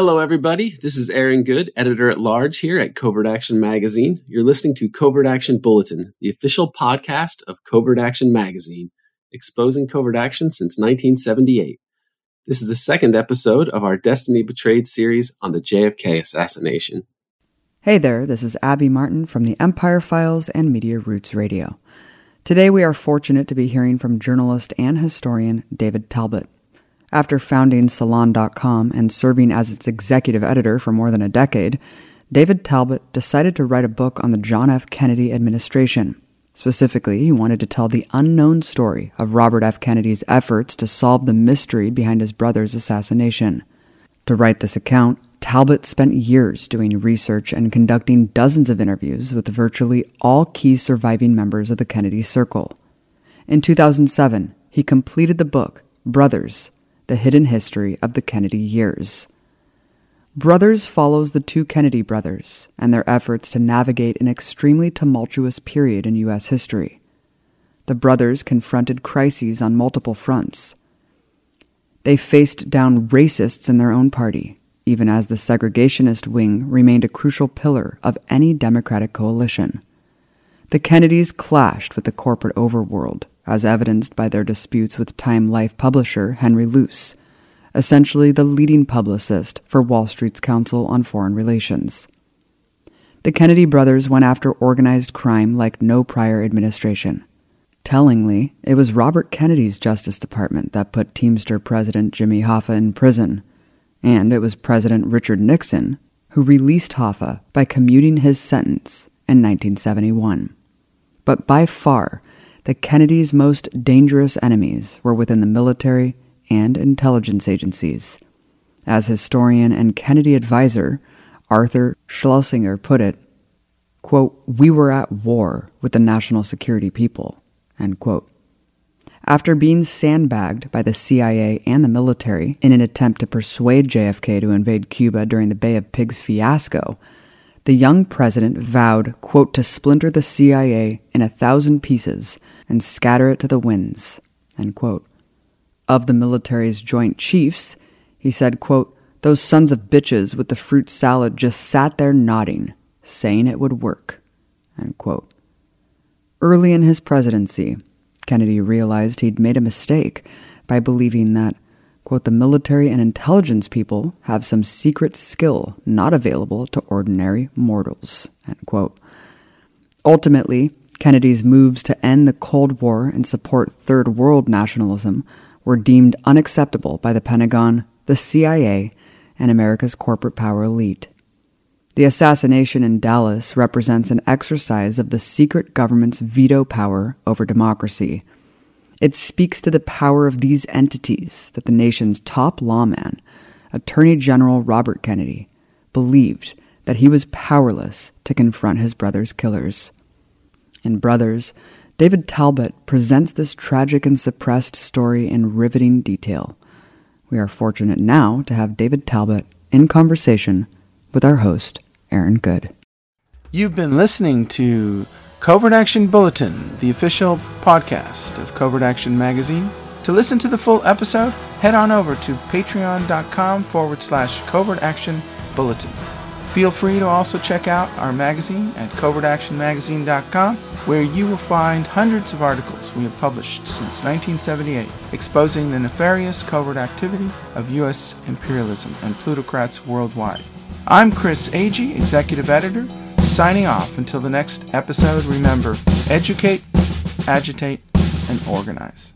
Hello, everybody. This is Aaron Good, editor at large here at Covert Action Magazine. You're listening to Covert Action Bulletin, the official podcast of Covert Action Magazine, exposing covert action since 1978. This is the second episode of our Destiny Betrayed series on the JFK assassination. Hey there, this is Abby Martin from the Empire Files and Media Roots Radio. Today we are fortunate to be hearing from journalist and historian David Talbot. After founding Salon.com and serving as its executive editor for more than a decade, David Talbot decided to write a book on the John F. Kennedy administration. Specifically, he wanted to tell the unknown story of Robert F. Kennedy's efforts to solve the mystery behind his brother's assassination. To write this account, Talbot spent years doing research and conducting dozens of interviews with virtually all key surviving members of the Kennedy Circle. In 2007, he completed the book, Brothers The Hidden History of the Kennedy Years. Brothers follows the two Kennedy brothers and their efforts to navigate an extremely tumultuous period in U.S. history. The brothers confronted crises on multiple fronts. They faced down racists in their own party, even as the segregationist wing remained a crucial pillar of any Democratic coalition. The Kennedys clashed with the corporate overworld, as evidenced by their disputes with Time Life publisher Henry Luce essentially the leading publicist for Wall Street's Council on Foreign Relations. The Kennedy brothers went after organized crime like no prior administration. Tellingly, it was Robert Kennedy's Justice Department that put Teamster President Jimmy Hoffa in prison, and it was President Richard Nixon who released Hoffa by commuting his sentence in 1971. But by far, the Kennedys' most dangerous enemies were within the military and intelligence agencies. As historian and Kennedy advisor Arthur Schlesinger put it, quote, We were at war with the national security people. End quote. After being sandbagged by the CIA and the military in an attempt to persuade JFK to invade Cuba during the Bay of Pigs fiasco, the young president vowed, quote, to splinter the CIA in a thousand pieces and scatter it to the winds, of the military's joint chiefs, he said, quote, Those sons of bitches with the fruit salad just sat there nodding, saying it would work. Early in his presidency, Kennedy realized he'd made a mistake by believing that, quote, the military and intelligence people have some secret skill not available to ordinary mortals, end quote. Ultimately, Kennedy's moves to end the Cold War and support Third World nationalism were deemed unacceptable by the Pentagon, the CIA, and America's corporate power elite. The assassination in Dallas represents an exercise of the secret government's veto power over democracy. It speaks to the power of these entities that the nation's top lawman, Attorney General Robert Kennedy, believed that he was powerless to confront his brother's killers. In Brothers, David Talbot presents this tragic and suppressed story in riveting detail. We are fortunate now to have David Talbot in conversation with our host, Aaron Good. You've been listening to Covert Action Bulletin, the official podcast of Covert Action Magazine. To listen to the full episode, head on over to patreon.com forward slash covert action bulletin. Feel free to also check out our magazine at covertactionmagazine.com, where you will find hundreds of articles we have published since 1978 exposing the nefarious covert activity of U.S. imperialism and plutocrats worldwide. I'm Chris Agee, executive editor, signing off until the next episode. Remember, educate, agitate, and organize.